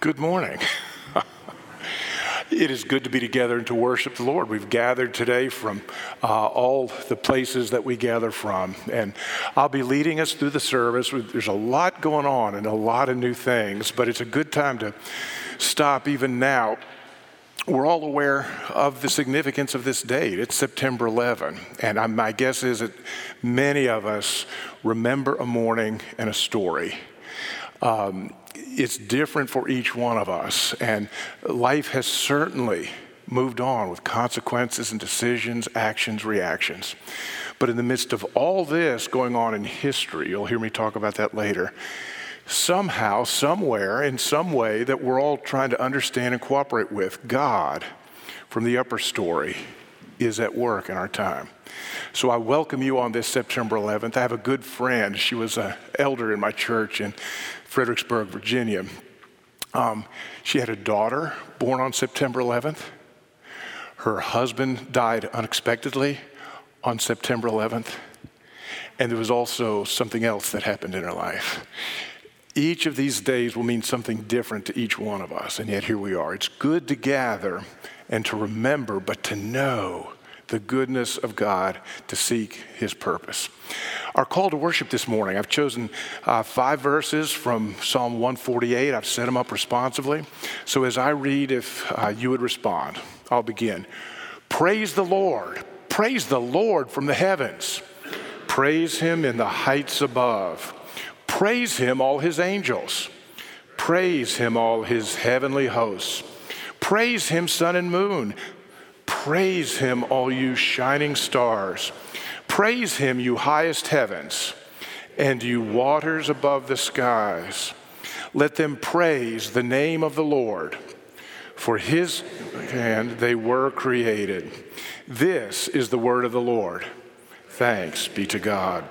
Good morning. it is good to be together and to worship the Lord. We've gathered today from uh, all the places that we gather from, and I'll be leading us through the service. There's a lot going on and a lot of new things, but it's a good time to stop even now. We're all aware of the significance of this date. It's September 11, and I'm, my guess is that many of us remember a morning and a story. Um, it's different for each one of us. And life has certainly moved on with consequences and decisions, actions, reactions. But in the midst of all this going on in history, you'll hear me talk about that later, somehow, somewhere, in some way that we're all trying to understand and cooperate with, God from the upper story is at work in our time. So I welcome you on this September 11th. I have a good friend. She was an elder in my church, and Fredericksburg, Virginia. Um, she had a daughter born on September 11th. Her husband died unexpectedly on September 11th. And there was also something else that happened in her life. Each of these days will mean something different to each one of us, and yet here we are. It's good to gather and to remember, but to know the goodness of God to seek his purpose. Our call to worship this morning, I've chosen uh, five verses from Psalm 148. I've set them up responsively. So as I read, if uh, you would respond, I'll begin. Praise the Lord. Praise the Lord from the heavens. Praise him in the heights above. Praise him, all his angels. Praise him, all his heavenly hosts. Praise him, sun and moon. Praise him, all you shining stars. Praise him, you highest heavens, and you waters above the skies. Let them praise the name of the Lord. For his hand they were created. This is the word of the Lord. Thanks be to God.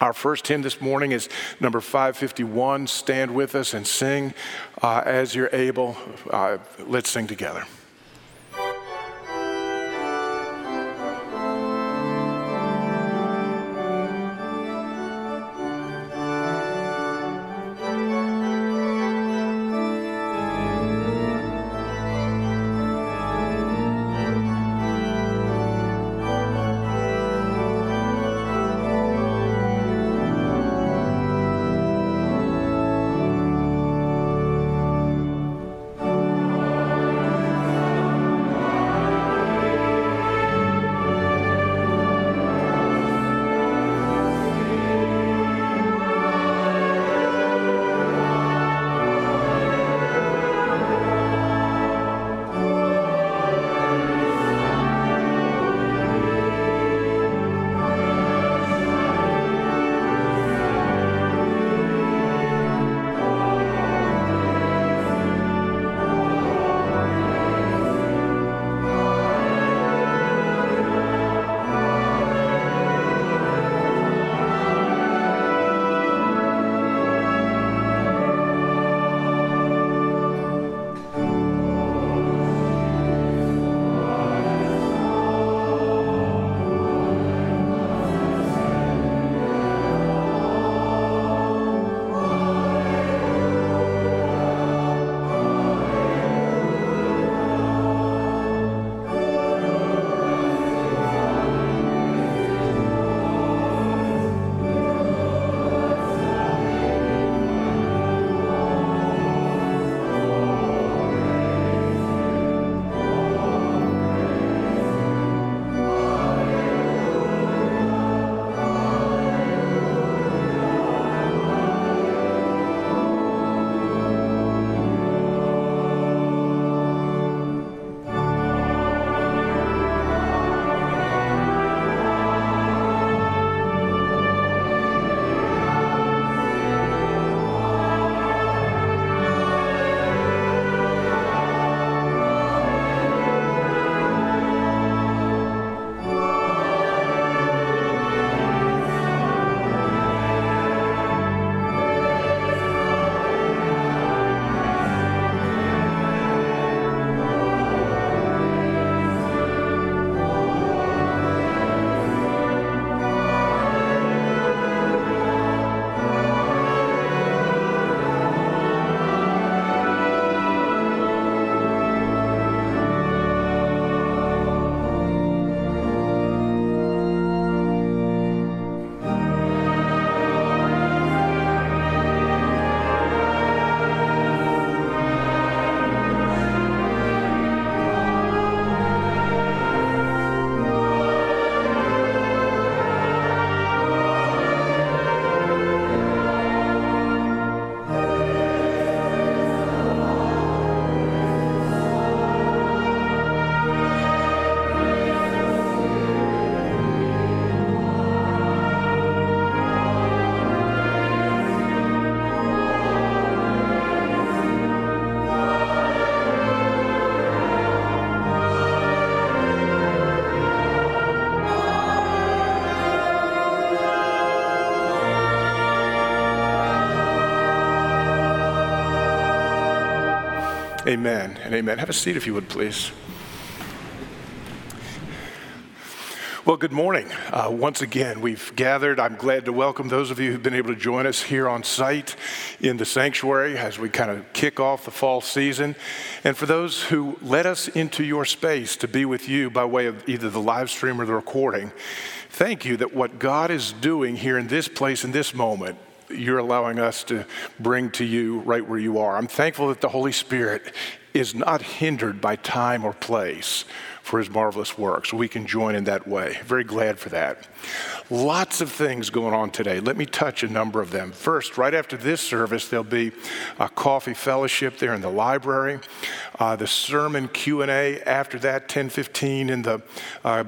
Our first hymn this morning is number 551. Stand with us and sing uh, as you're able. Uh, let's sing together. Amen and amen. Have a seat if you would, please. Well, good morning. Uh, once again, we've gathered. I'm glad to welcome those of you who've been able to join us here on site in the sanctuary as we kind of kick off the fall season. And for those who let us into your space to be with you by way of either the live stream or the recording, thank you that what God is doing here in this place in this moment you're allowing us to bring to you right where you are. I'm thankful that the Holy Spirit is not hindered by time or place for his marvelous works. So we can join in that way. Very glad for that. Lots of things going on today. Let me touch a number of them. First, right after this service, there'll be a coffee fellowship there in the library. Uh, the sermon Q&A after that, 10:15 in the uh,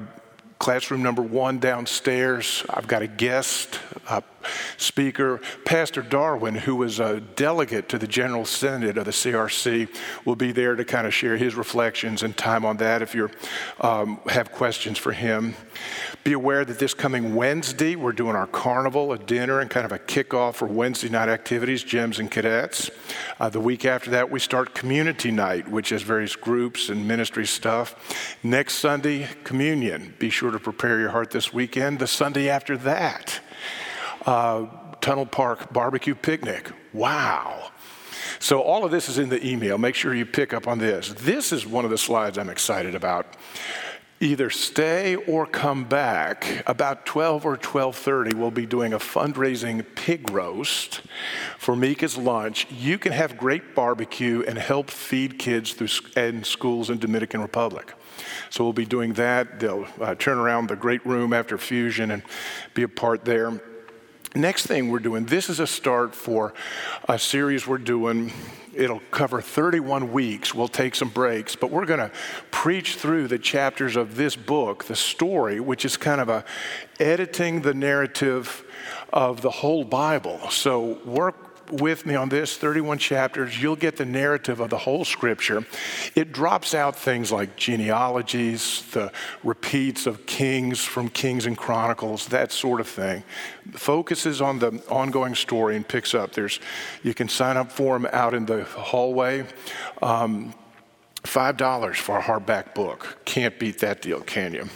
classroom number one downstairs. I've got a guest uh, speaker. Pastor Darwin, who is a delegate to the General Synod of the CRC, will be there to kind of share his reflections and time on that if you um, have questions for him. Be aware that this coming Wednesday, we're doing our carnival, a dinner, and kind of a kickoff for Wednesday night activities, gyms and cadets. Uh, the week after that, we start community night, which has various groups and ministry stuff. Next Sunday, communion. Be sure to prepare your heart this weekend. The Sunday after that, uh, Tunnel Park barbecue picnic. Wow. So, all of this is in the email. Make sure you pick up on this. This is one of the slides I'm excited about either stay or come back about 12 or 12.30 we'll be doing a fundraising pig roast for mika's lunch you can have great barbecue and help feed kids through in schools in dominican republic so we'll be doing that they'll uh, turn around the great room after fusion and be a part there Next thing we're doing, this is a start for a series we're doing. It'll cover 31 weeks. We'll take some breaks, but we're going to preach through the chapters of this book, the story, which is kind of a editing the narrative of the whole Bible. So work with me on this 31 chapters, you'll get the narrative of the whole scripture. It drops out things like genealogies, the repeats of kings from Kings and Chronicles, that sort of thing. Focuses on the ongoing story and picks up. There's, you can sign up for them out in the hallway. Um, $5 for a hardback book. Can't beat that deal, can you?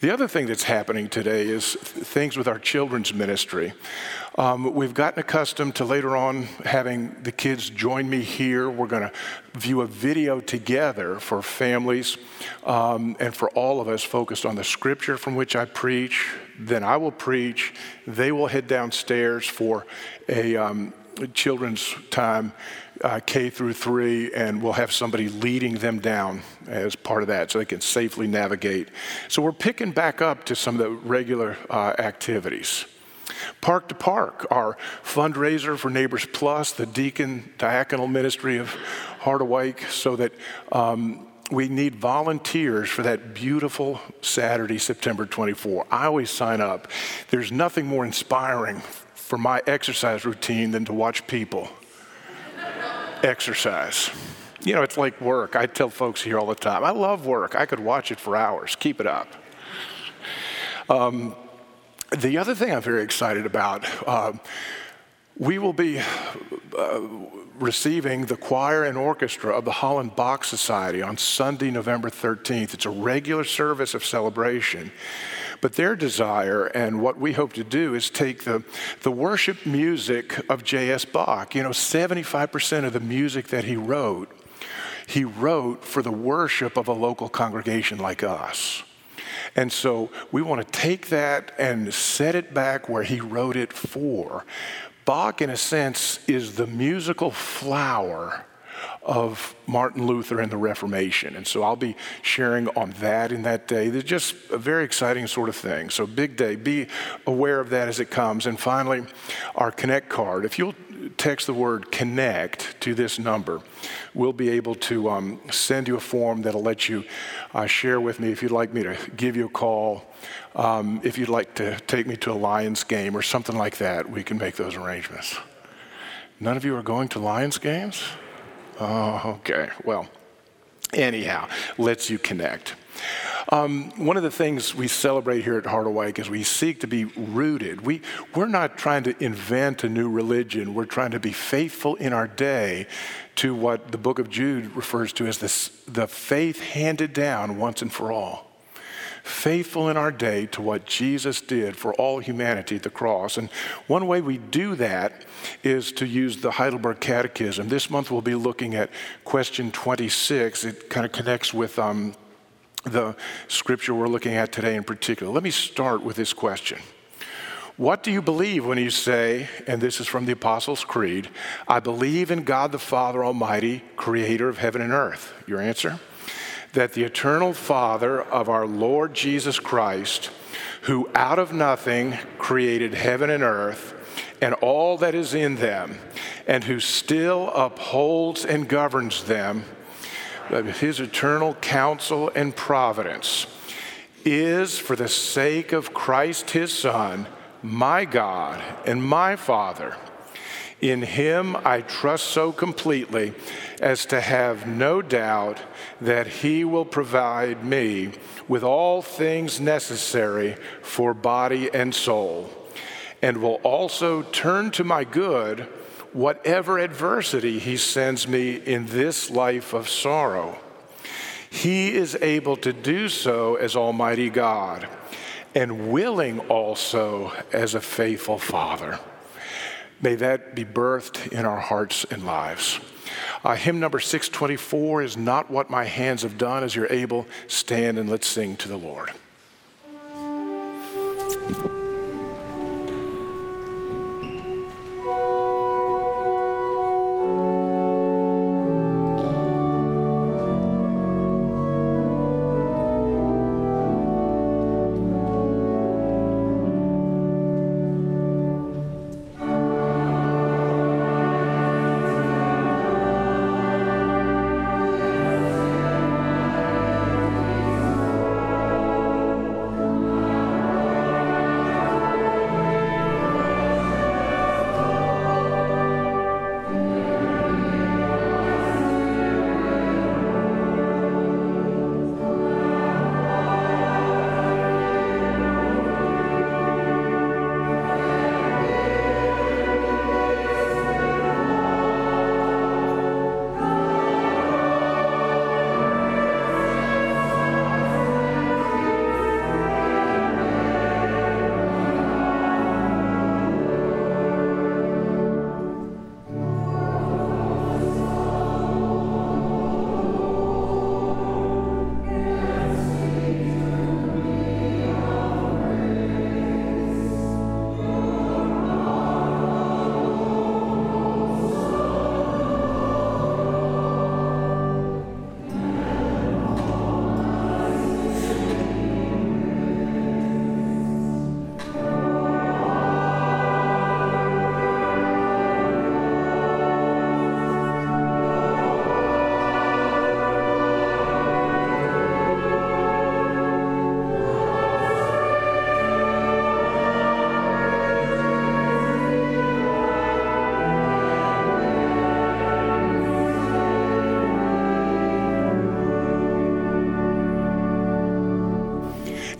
The other thing that's happening today is things with our children's ministry. Um, we've gotten accustomed to later on having the kids join me here. We're going to view a video together for families um, and for all of us focused on the scripture from which I preach. Then I will preach. They will head downstairs for a um, children's time. Uh, K through three, and we'll have somebody leading them down as part of that so they can safely navigate. So we're picking back up to some of the regular uh, activities. Park to Park, our fundraiser for Neighbors Plus, the deacon diaconal ministry of Harderwyk, so that um, we need volunteers for that beautiful Saturday, September 24. I always sign up. There's nothing more inspiring for my exercise routine than to watch people exercise. You know, it's like work. I tell folks here all the time I love work. I could watch it for hours. Keep it up. Um, the other thing I'm very excited about, uh, we will be uh, receiving the choir and orchestra of the Holland Bach Society on Sunday, November 13th. It's a regular service of celebration. But their desire and what we hope to do is take the, the worship music of J.S. Bach. You know, 75% of the music that he wrote, he wrote for the worship of a local congregation like us. And so we want to take that and set it back where he wrote it for. Bach, in a sense, is the musical flower of Martin Luther and the Reformation. And so I'll be sharing on that in that day. It's just a very exciting sort of thing. So, big day. Be aware of that as it comes. And finally, our Connect card. If you'll text the word connect to this number, we'll be able to um, send you a form that'll let you uh, share with me if you'd like me to give you a call. Um, if you'd like to take me to a Lions game or something like that, we can make those arrangements. None of you are going to Lions games? Oh, okay. Well, anyhow, let's you connect. Um, one of the things we celebrate here at Harderwyk is we seek to be rooted. We, we're not trying to invent a new religion. We're trying to be faithful in our day to what the book of Jude refers to as this, the faith handed down once and for all faithful in our day to what Jesus did for all humanity at the cross. And one way we do that is to use the Heidelberg Catechism. This month we'll be looking at question 26. It kind of connects with um, the scripture we're looking at today in particular. Let me start with this question. What do you believe when you say, and this is from the Apostles' Creed, I believe in God the Father Almighty, creator of heaven and earth? Your answer? That the eternal Father of our Lord Jesus Christ, who out of nothing created heaven and earth and all that is in them, and who still upholds and governs them, his eternal counsel and providence, is for the sake of Christ his Son, my God and my Father in him I trust so completely as to have no doubt that he will provide me with all things necessary for body and soul, and will also turn to my good whatever adversity he sends me in this life of sorrow. He is able to do so as Almighty God, and willing also as a faithful Father. May that be birthed in our hearts and lives. Uh, hymn number 624 is Not What My Hands Have Done. As you're able, stand and let's sing to the Lord.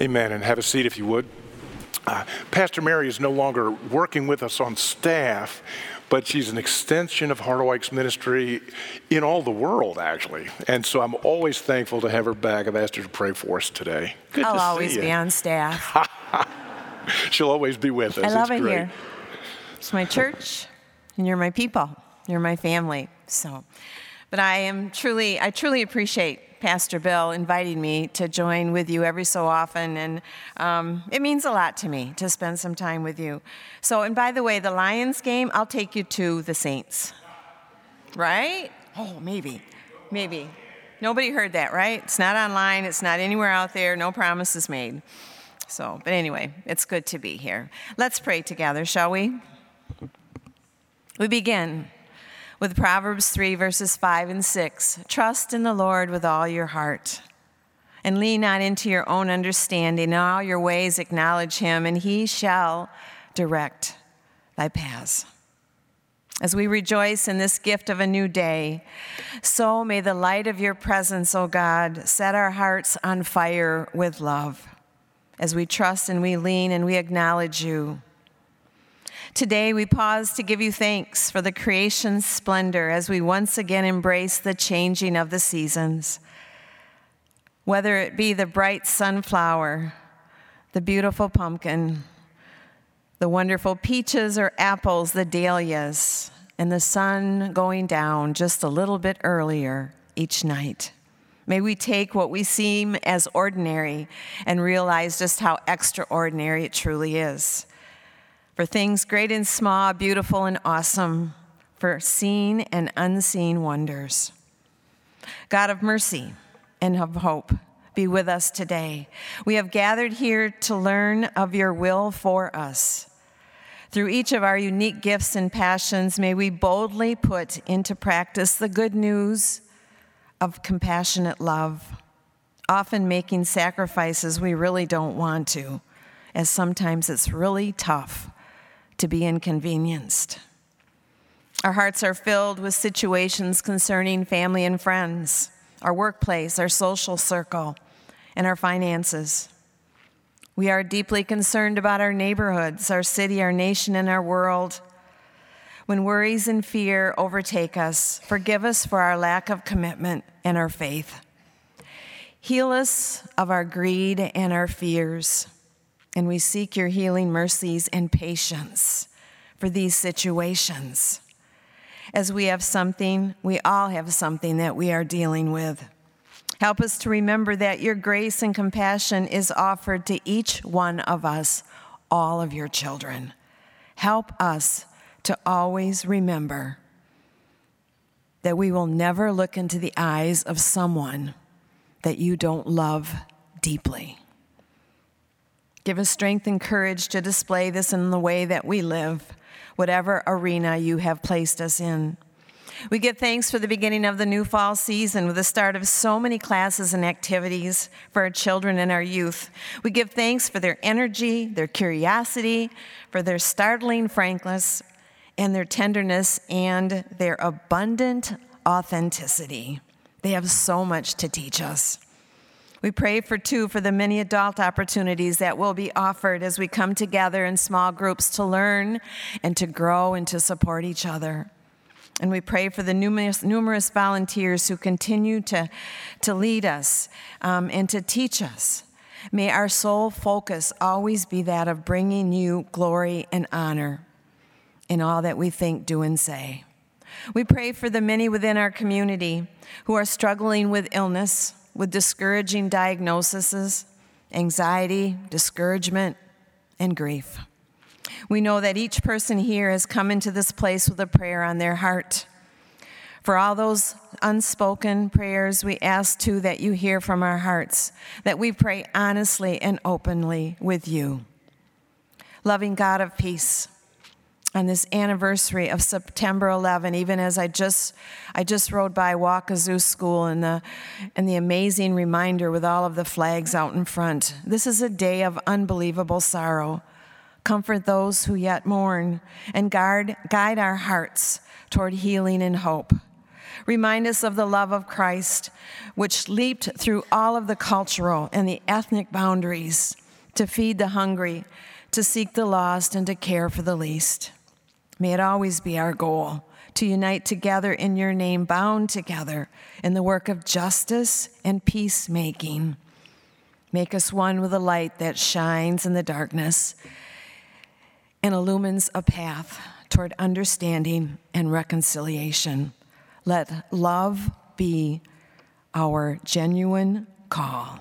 Amen. And have a seat if you would. Uh, Pastor Mary is no longer working with us on staff, but she's an extension of Harderwyk's ministry in all the world, actually. And so I'm always thankful to have her back. I've asked her to pray for us today. Good I'll always be on staff. She'll always be with us. I love it's it great. here. It's my church, and you're my people. You're my family. So, but I am truly, I truly appreciate Pastor Bill inviting me to join with you every so often, and um, it means a lot to me to spend some time with you. So, and by the way, the Lions game, I'll take you to the Saints. Right? Oh, maybe. Maybe. Nobody heard that, right? It's not online, it's not anywhere out there, no promises made. So, but anyway, it's good to be here. Let's pray together, shall we? We begin with Proverbs 3, verses 5 and 6. Trust in the Lord with all your heart, and lean not into your own understanding. In all your ways acknowledge him, and he shall direct thy paths. As we rejoice in this gift of a new day, so may the light of your presence, O God, set our hearts on fire with love as we trust and we lean and we acknowledge you. Today, we pause to give you thanks for the creation's splendor as we once again embrace the changing of the seasons. Whether it be the bright sunflower, the beautiful pumpkin, the wonderful peaches or apples, the dahlias, and the sun going down just a little bit earlier each night. May we take what we seem as ordinary and realize just how extraordinary it truly is. For things great and small, beautiful and awesome, for seen and unseen wonders. God of mercy and of hope, be with us today. We have gathered here to learn of your will for us. Through each of our unique gifts and passions, may we boldly put into practice the good news of compassionate love, often making sacrifices we really don't want to, as sometimes it's really tough to be inconvenienced. Our hearts are filled with situations concerning family and friends, our workplace, our social circle, and our finances. We are deeply concerned about our neighborhoods, our city, our nation, and our world. When worries and fear overtake us, forgive us for our lack of commitment and our faith. Heal us of our greed and our fears, and we seek your healing mercies and patience for these situations. As we have something, we all have something that we are dealing with. Help us to remember that your grace and compassion is offered to each one of us, all of your children. Help us to always remember that we will never look into the eyes of someone that you don't love deeply. Give us strength and courage to display this in the way that we live, whatever arena you have placed us in. We give thanks for the beginning of the new fall season with the start of so many classes and activities for our children and our youth. We give thanks for their energy, their curiosity, for their startling frankness, and their tenderness and their abundant authenticity. They have so much to teach us. We pray for two for the many adult opportunities that will be offered as we come together in small groups to learn and to grow and to support each other. And we pray for the numerous, numerous volunteers who continue to, to lead us um, and to teach us. May our sole focus always be that of bringing you glory and honor in all that we think, do, and say. We pray for the many within our community who are struggling with illness, with discouraging diagnoses, anxiety, discouragement, and grief. We know that each person here has come into this place with a prayer on their heart. For all those unspoken prayers, we ask too that you hear from our hearts, that we pray honestly and openly with you. Loving God of peace, on this anniversary of September 11, even as I just I just rode by Waukazoo School and the and the amazing reminder with all of the flags out in front. This is a day of unbelievable sorrow comfort those who yet mourn, and guard, guide our hearts toward healing and hope. Remind us of the love of Christ, which leaped through all of the cultural and the ethnic boundaries to feed the hungry, to seek the lost, and to care for the least. May it always be our goal to unite together in your name, bound together in the work of justice and peacemaking. Make us one with the light that shines in the darkness and illumines a path toward understanding and reconciliation. Let love be our genuine call.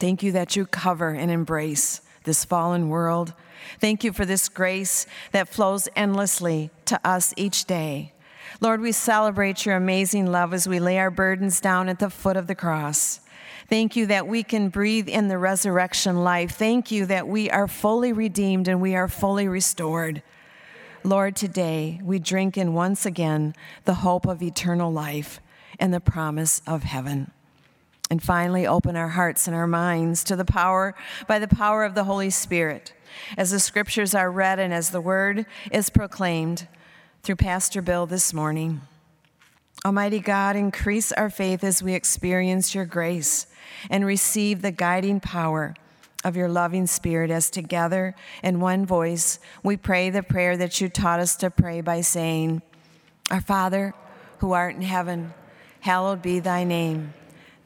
Thank you that you cover and embrace this fallen world. Thank you for this grace that flows endlessly to us each day. Lord, we celebrate your amazing love as we lay our burdens down at the foot of the cross. Thank you that we can breathe in the resurrection life. Thank you that we are fully redeemed and we are fully restored. Lord, today we drink in once again the hope of eternal life and the promise of heaven. And finally, open our hearts and our minds to the power, by the power of the Holy Spirit. As the scriptures are read and as the word is proclaimed, through Pastor Bill this morning. Almighty God, increase our faith as we experience your grace and receive the guiding power of your loving spirit as together in one voice we pray the prayer that you taught us to pray by saying, Our Father, who art in heaven, hallowed be thy name.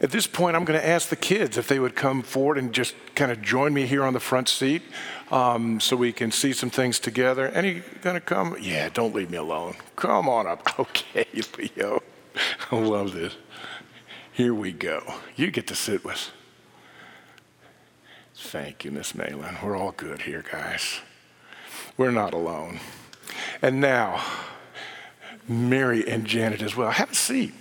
At this point, I'm going to ask the kids if they would come forward and just kind of join me here on the front seat um, so we can see some things together. Any going to come? Yeah, don't leave me alone. Come on up. Okay, Leo. I love this. Here we go. You get to sit with. Thank you, Miss Malin. We're all good here, guys. We're not alone. And now, Mary and Janet as well. Have a seat.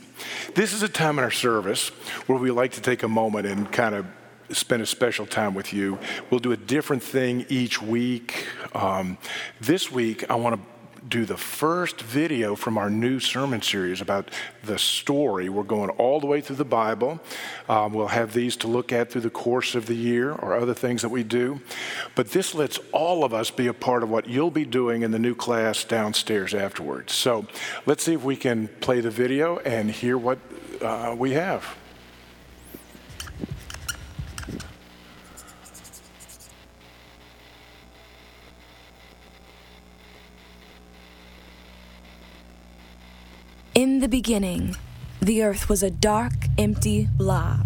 This is a time in our service where we like to take a moment and kind of spend a special time with you. We'll do a different thing each week. Um, this week, I want to do the first video from our new sermon series about the story. We're going all the way through the Bible. Um, we'll have these to look at through the course of the year or other things that we do. But this lets all of us be a part of what you'll be doing in the new class downstairs afterwards. So let's see if we can play the video and hear what uh, we have. In the beginning, the earth was a dark, empty blob.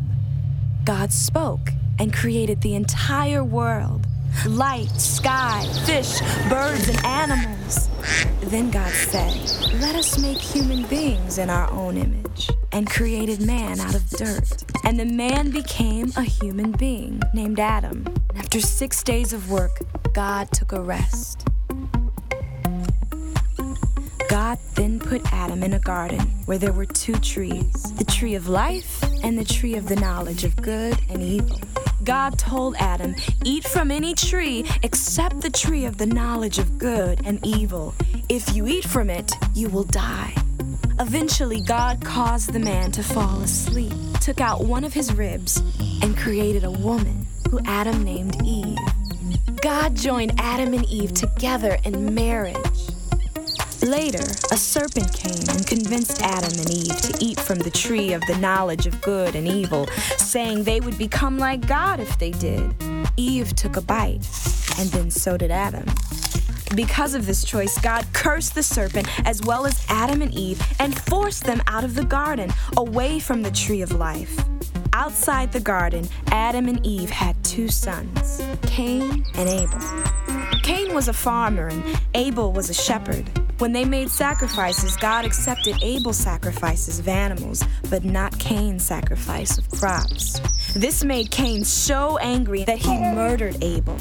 God spoke and created the entire world light, sky, fish, birds, and animals. Then God said, Let us make human beings in our own image, and created man out of dirt. And the man became a human being named Adam. After six days of work, God took a rest. God then put Adam in a garden where there were two trees the tree of life and the tree of the knowledge of good and evil. God told Adam, Eat from any tree except the tree of the knowledge of good and evil. If you eat from it, you will die. Eventually, God caused the man to fall asleep, took out one of his ribs, and created a woman who Adam named Eve. God joined Adam and Eve together in marriage. Later, a serpent came and convinced Adam and Eve to eat from the tree of the knowledge of good and evil, saying they would become like God if they did. Eve took a bite, and then so did Adam. Because of this choice, God cursed the serpent as well as Adam and Eve and forced them out of the garden, away from the tree of life. Outside the garden, Adam and Eve had two sons, Cain and Abel. Cain was a farmer and Abel was a shepherd. When they made sacrifices, God accepted Abel's sacrifices of animals, but not Cain's sacrifice of crops. This made Cain so angry that he murdered Abel.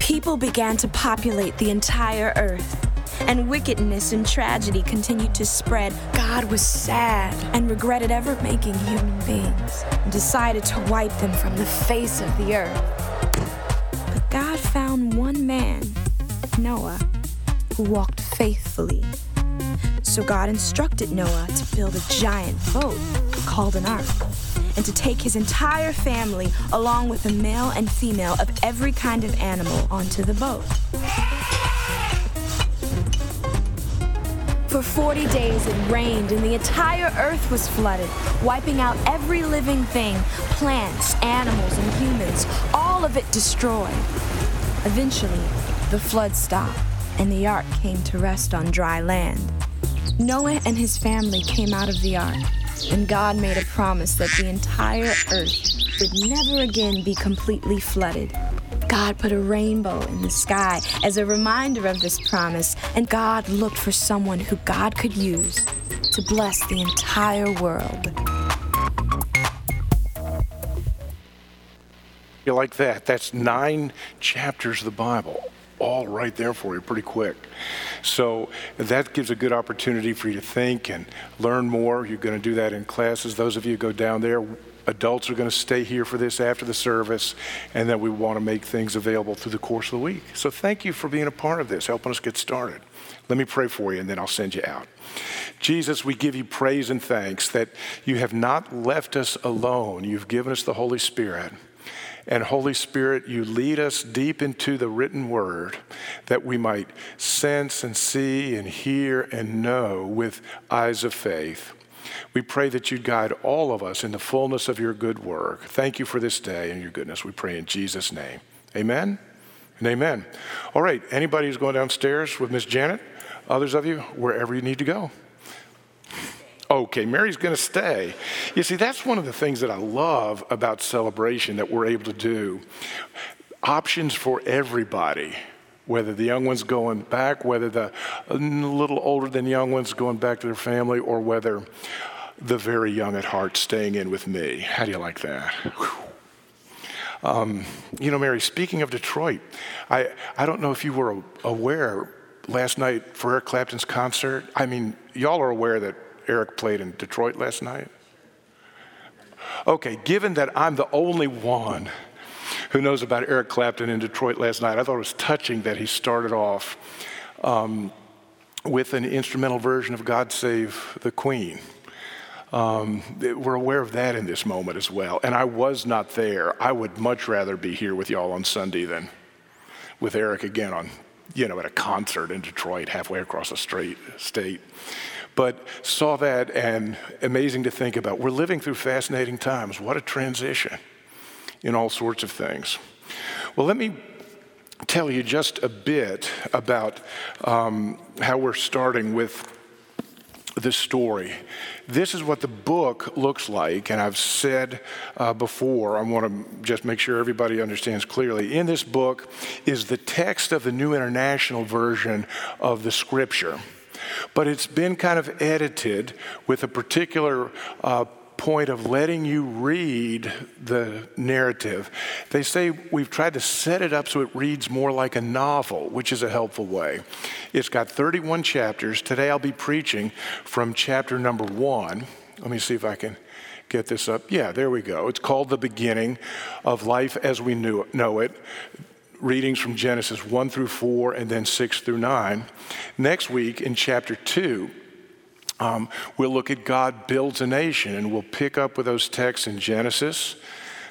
People began to populate the entire earth, and wickedness and tragedy continued to spread. God was sad and regretted ever making human beings and decided to wipe them from the face of the earth. God found one man Noah, who walked faithfully. So God instructed Noah to build a giant boat called an ark, and to take his entire family, along with a male and female of every kind of animal, onto the boat. For 40 days it rained, and the entire earth was flooded, wiping out every living thing plants, animals, and humans, all of it destroyed. Eventually, the flood stopped, and the ark came to rest on dry land. Noah and his family came out of the ark, and God made a promise that the entire earth would never again be completely flooded. God put a rainbow in the sky as a reminder of this promise, and God looked for someone who God could use to bless the entire world. You like that? That's nine chapters of the Bible. all right there for you pretty quick. So that gives a good opportunity for you to think and learn more. You're going to do that in classes. Those of you go down there, adults are going to stay here for this after the service, and then we want to make things available through the course of the week. So thank you for being a part of this, helping us get started. Let me pray for you, and then I'll send you out. Jesus, we give you praise and thanks that you have not left us alone. You've given us the Holy Spirit. And Holy Spirit, you lead us deep into the written word that we might sense and see and hear and know with eyes of faith. We pray that you'd guide all of us in the fullness of your good work. Thank you for this day and your goodness. We pray in Jesus' name. Amen and amen. All right, anybody who's going downstairs with Miss Janet, others of you, wherever you need to go. Okay, Mary's going to stay. You see, that's one of the things that I love about celebration that we're able to do. Options for everybody, whether the young one's going back, whether the a little older than young one's going back to their family, or whether the very young at heart staying in with me. How do you like that? Um, you know, Mary, speaking of Detroit, I, I don't know if you were aware last night for Eric Clapton's concert. I mean, y'all are aware that Eric played in Detroit last night? Okay, given that I'm the only one who knows about Eric Clapton in Detroit last night, I thought it was touching that he started off um, with an instrumental version of God Save the Queen. Um, we're aware of that in this moment as well. And I was not there. I would much rather be here with y'all on Sunday than with Eric again on, you know, at a concert in Detroit halfway across the state. But saw that and amazing to think about. We're living through fascinating times. What a transition in all sorts of things. Well, let me tell you just a bit about um, how we're starting with this story. This is what the book looks like, and I've said uh, before, I want to just make sure everybody understands clearly. In this book is the text of the New International Version of the Scripture but it's been kind of edited with a particular uh, point of letting you read the narrative. They say we've tried to set it up so it reads more like a novel, which is a helpful way. It's got 31 chapters. Today I'll be preaching from chapter number one. Let me see if I can get this up. Yeah, there we go. It's called The Beginning of Life as We knew, Know It readings from Genesis 1 through 4 and then 6 through 9. Next week in chapter 2, um, we'll look at God builds a nation and we'll pick up with those texts in Genesis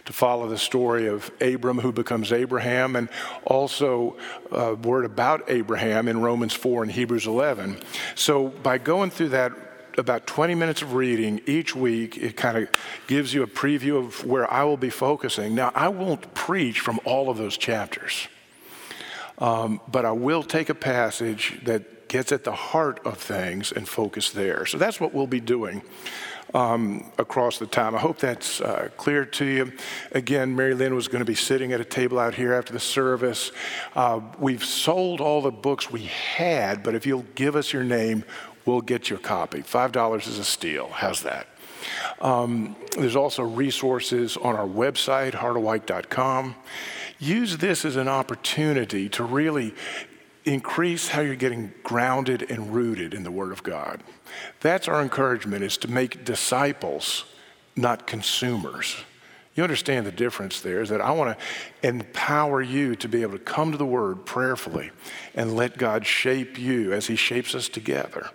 to follow the story of Abram who becomes Abraham and also a uh, word about Abraham in Romans 4 and Hebrews 11. So by going through that about 20 minutes of reading each week. It kind of gives you a preview of where I will be focusing. Now, I won't preach from all of those chapters, um, but I will take a passage that gets at the heart of things and focus there. So that's what we'll be doing. Um, across the time. I hope that's uh, clear to you. Again, Mary Lynn was going to be sitting at a table out here after the service. Uh, we've sold all the books we had, but if you'll give us your name, we'll get you a copy. $5 is a steal. How's that? Um, there's also resources on our website, harderwyk.com. Use this as an opportunity to really increase how you're getting grounded and rooted in the Word of God. That's our encouragement is to make disciples, not consumers. You understand the difference there is that I want to empower you to be able to come to the Word prayerfully and let God shape you as He shapes us together.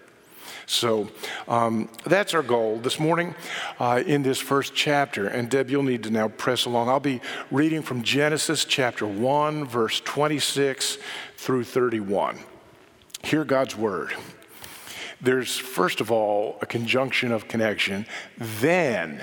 So um, that's our goal this morning uh, in this first chapter. And Deb, you'll need to now press along. I'll be reading from Genesis chapter 1, verse 26 through 31. Hear God's word. There's, first of all, a conjunction of connection. Then,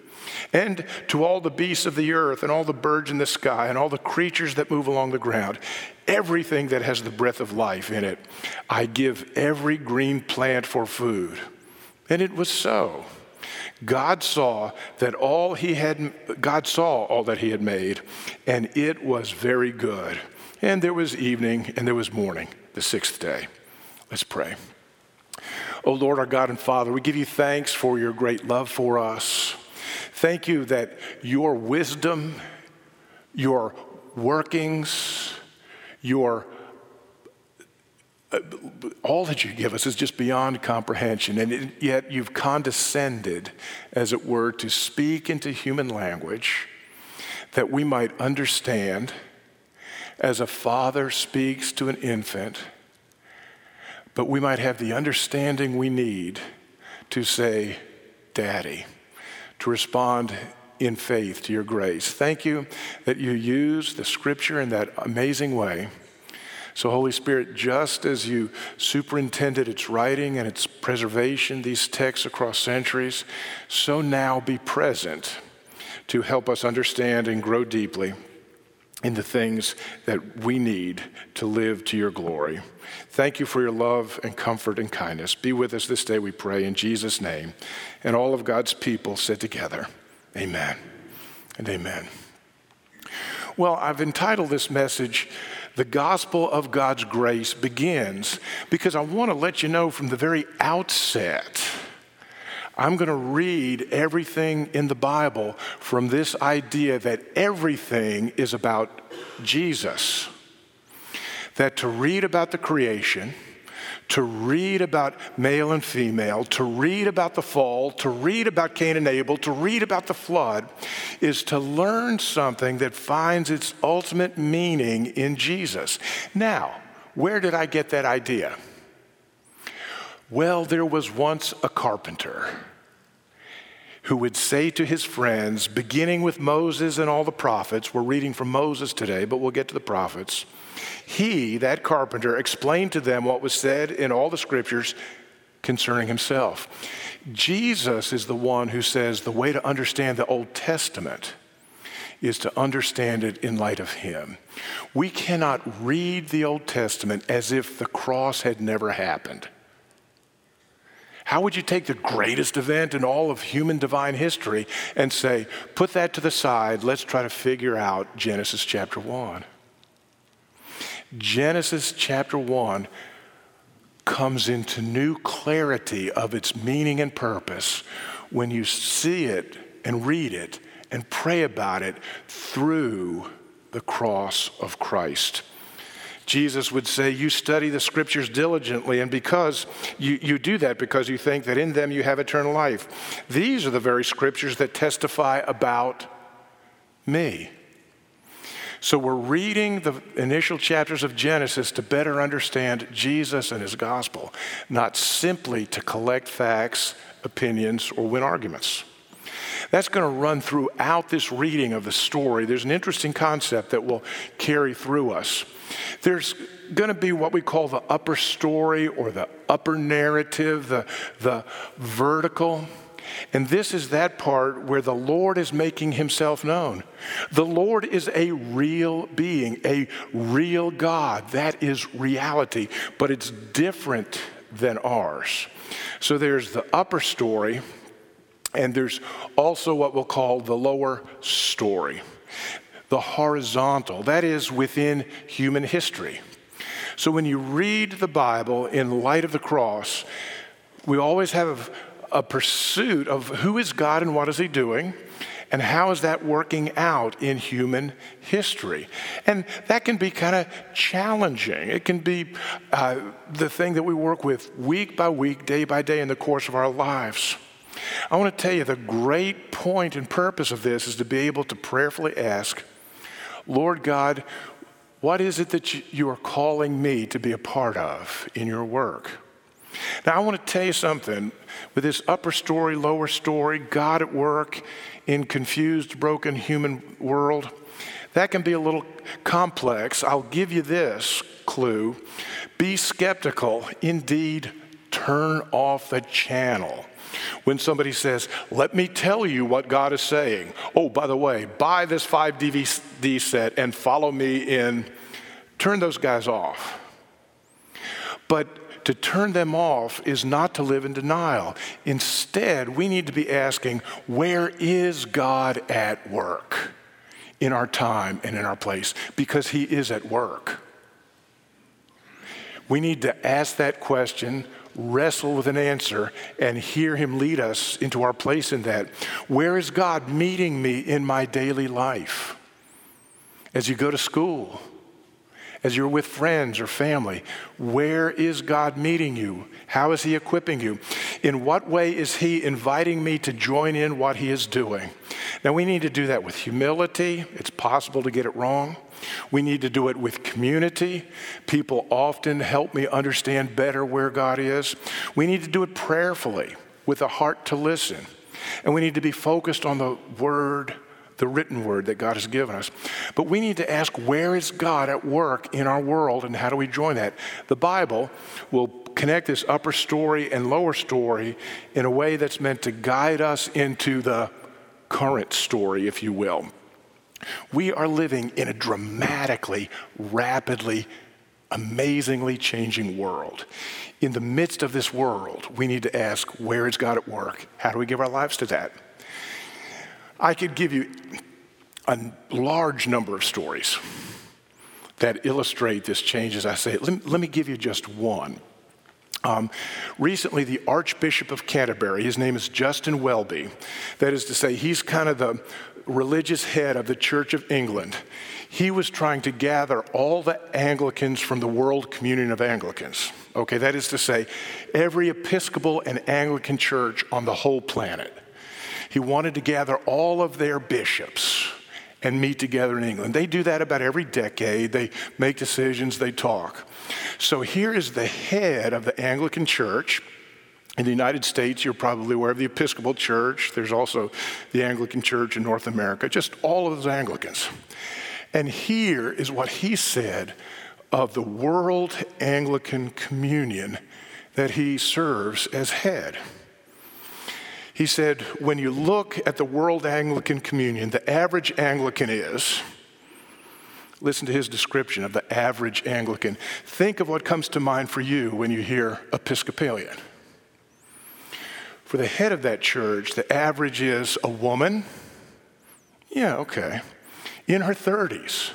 And to all the beasts of the earth, and all the birds in the sky, and all the creatures that move along the ground, everything that has the breath of life in it, I give every green plant for food. And it was so. God saw that all he had God saw all that he had made and it was very good. And there was evening and there was morning, the sixth day. Let's pray. Oh Lord, our God and Father, we give you thanks for your great love for us. Thank you that your wisdom, your workings, your uh, all that you give us is just beyond comprehension, and it, yet you've condescended, as it were, to speak into human language that we might understand as a father speaks to an infant, but we might have the understanding we need to say, Daddy, to respond in faith to your grace. Thank you that you use the scripture in that amazing way. So, Holy Spirit, just as you superintended its writing and its preservation, these texts across centuries, so now be present to help us understand and grow deeply in the things that we need to live to your glory. Thank you for your love and comfort and kindness. Be with us this day, we pray, in Jesus' name. And all of God's people said together, Amen and amen. Well, I've entitled this message, The Gospel of God's Grace Begins, because I want to let you know from the very outset I'm going to read everything in the Bible from this idea that everything is about Jesus. That to read about the creation, to read about male and female, to read about the fall, to read about Cain and Abel, to read about the flood, is to learn something that finds its ultimate meaning in Jesus. Now, where did I get that idea? Well, there was once a carpenter who would say to his friends, beginning with Moses and all the prophets, we're reading from Moses today, but we'll get to the prophets. He, that carpenter, explained to them what was said in all the scriptures concerning himself. Jesus is the one who says the way to understand the Old Testament is to understand it in light of Him. We cannot read the Old Testament as if the cross had never happened. How would you take the greatest event in all of human divine history and say, put that to the side, let's try to figure out Genesis chapter 1? Genesis chapter 1 comes into new clarity of its meaning and purpose when you see it and read it and pray about it through the cross of Christ. Jesus would say, You study the scriptures diligently, and because you, you do that because you think that in them you have eternal life. These are the very scriptures that testify about me. So we're reading the initial chapters of Genesis to better understand Jesus and his gospel, not simply to collect facts, opinions, or win arguments. That's going to run throughout this reading of the story. There's an interesting concept that will carry through us. There's going to be what we call the upper story or the upper narrative, the, the vertical. And this is that part where the Lord is making himself known. The Lord is a real being, a real God. That is reality, but it's different than ours. So there's the upper story, and there's also what we'll call the lower story, the horizontal, that is within human history. So when you read the Bible in light of the cross, we always have a pursuit of who is God and what is he doing and how is that working out in human history. And that can be kind of challenging. It can be uh, the thing that we work with week by week day by day in the course of our lives I want to tell you the great point and purpose of this is to be able to prayerfully ask, Lord God, what is it that you are calling me to be a part of in your work? Now, I want to tell you something. With this upper story, lower story, God at work in confused, broken human world, that can be a little complex. I'll give you this clue be skeptical. Indeed, turn off the channel. When somebody says, Let me tell you what God is saying. Oh, by the way, buy this five DVD set and follow me in, turn those guys off. But to turn them off is not to live in denial. Instead, we need to be asking, Where is God at work in our time and in our place? Because He is at work. We need to ask that question wrestle with an answer and hear Him lead us into our place in that. Where is God meeting me in my daily life? As you go to school, as you're with friends or family, where is God meeting you? How is He equipping you? In what way is He inviting me to join in what He is doing? Now, we need to do that with humility. It's possible to get it wrong. We need to do it with community. People often help me understand better where God is. We need to do it prayerfully with a heart to listen. And we need to be focused on the word, the written word that God has given us. But we need to ask where is God at work in our world and how do we join that? The Bible will connect this upper story and lower story in a way that's meant to guide us into the current story, if you will. We are living in a dramatically, rapidly, amazingly changing world. In the midst of this world, we need to ask where is God at work? How do we give our lives to that? I could give you a large number of stories that illustrate this change as I say it. Let, let me give you just one. Um, recently, the Archbishop of Canterbury, his name is Justin Welby, that is to say, he's kind of the religious head of the Church of England. He was trying to gather all the Anglicans from the World Communion of Anglicans. Okay, that is to say, every Episcopal and Anglican church on the whole planet. He wanted to gather all of their bishops and meet together in England. They do that about every decade. They make decisions, they talk. So here is the head of the Anglican Church. In the United States, you're probably aware of the Episcopal Church. There's also the Anglican Church in North America, just all of those Anglicans. And here is what he said of the World Anglican Communion that he serves as head. He said, when you look at the World Anglican Communion, the average Anglican is, listen to his description of the average Anglican. Think of what comes to mind for you when you hear Episcopalian. For the head of that church, the average is a woman, yeah, okay, in her 30s.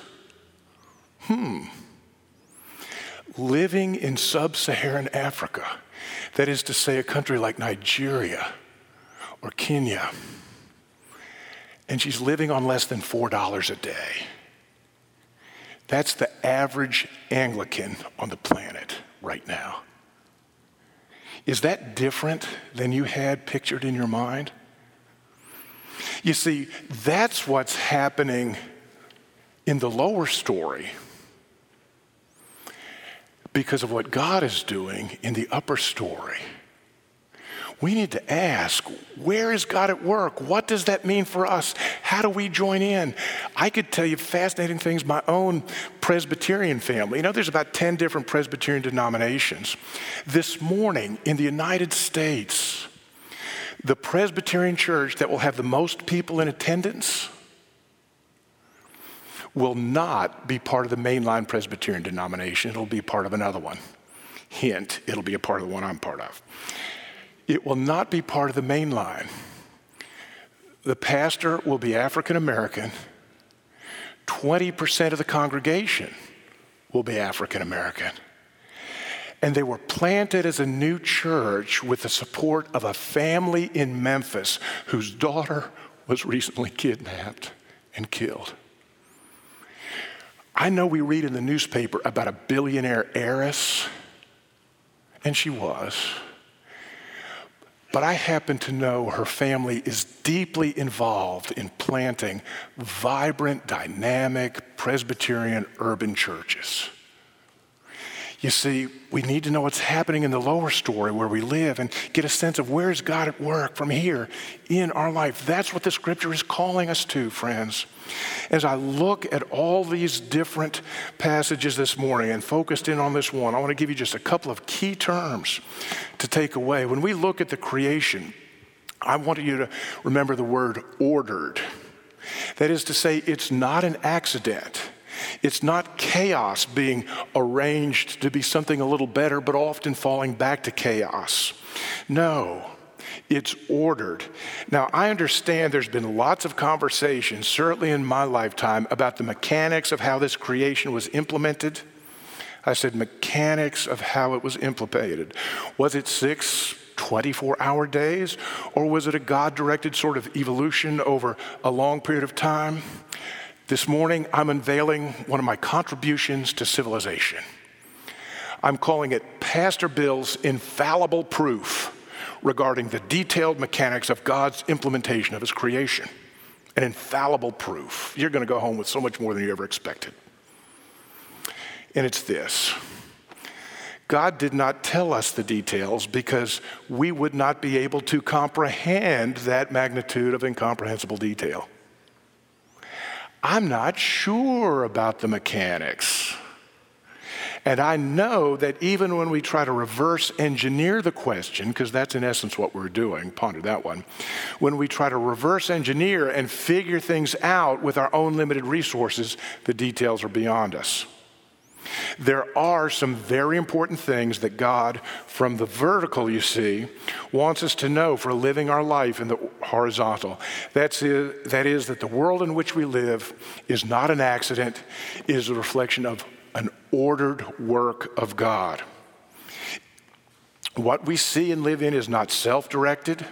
Hmm. Living in sub Saharan Africa, that is to say, a country like Nigeria or Kenya, and she's living on less than $4 a day. That's the average Anglican on the planet right now. Is that different than you had pictured in your mind? You see, that's what's happening in the lower story because of what God is doing in the upper story we need to ask where is God at work? What does that mean for us? How do we join in? I could tell you fascinating things, my own Presbyterian family. You know, there's about 10 different Presbyterian denominations. This morning in the United States, the Presbyterian church that will have the most people in attendance will not be part of the mainline Presbyterian denomination. It'll be part of another one. Hint, it'll be a part of the one I'm part of. It will not be part of the main line. The pastor will be African American. 20% of the congregation will be African American. And they were planted as a new church with the support of a family in Memphis whose daughter was recently kidnapped and killed. I know we read in the newspaper about a billionaire heiress, and she was. But I happen to know her family is deeply involved in planting vibrant, dynamic Presbyterian urban churches. You see, we need to know what's happening in the lower story where we live and get a sense of where is God at work from here in our life. That's what the scripture is calling us to, friends. As I look at all these different passages this morning and focused in on this one, I want to give you just a couple of key terms to take away. When we look at the creation, I want you to remember the word ordered. That is to say, it's not an accident. It's not chaos being arranged to be something a little better, but often falling back to chaos. No, it's ordered. Now, I understand there's been lots of conversation, certainly in my lifetime, about the mechanics of how this creation was implemented. I said mechanics of how it was implemented. Was it six 24 hour days, or was it a God directed sort of evolution over a long period of time? This morning, I'm unveiling one of my contributions to civilization. I'm calling it Pastor Bill's infallible proof regarding the detailed mechanics of God's implementation of his creation. An infallible proof. You're going to go home with so much more than you ever expected. And it's this God did not tell us the details because we would not be able to comprehend that magnitude of incomprehensible detail. I'm not sure about the mechanics. And I know that even when we try to reverse engineer the question, because that's in essence what we're doing, ponder that one, when we try to reverse engineer and figure things out with our own limited resources, the details are beyond us. There are some very important things that God, from the vertical, you see, wants us to know for living our life in the horizontal. That's it, that is, that the world in which we live is not an accident, it is a reflection of an ordered work of God. What we see and live in is not self directed.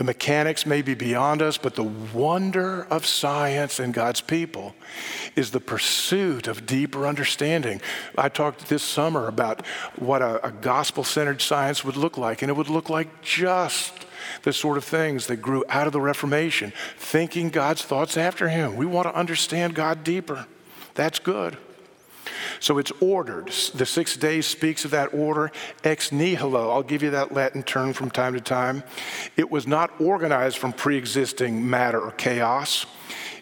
The mechanics may be beyond us, but the wonder of science and God's people is the pursuit of deeper understanding. I talked this summer about what a, a gospel centered science would look like, and it would look like just the sort of things that grew out of the Reformation, thinking God's thoughts after Him. We want to understand God deeper. That's good. So it's ordered. The six days speaks of that order. Ex nihilo, I'll give you that Latin term from time to time. It was not organized from pre existing matter or chaos.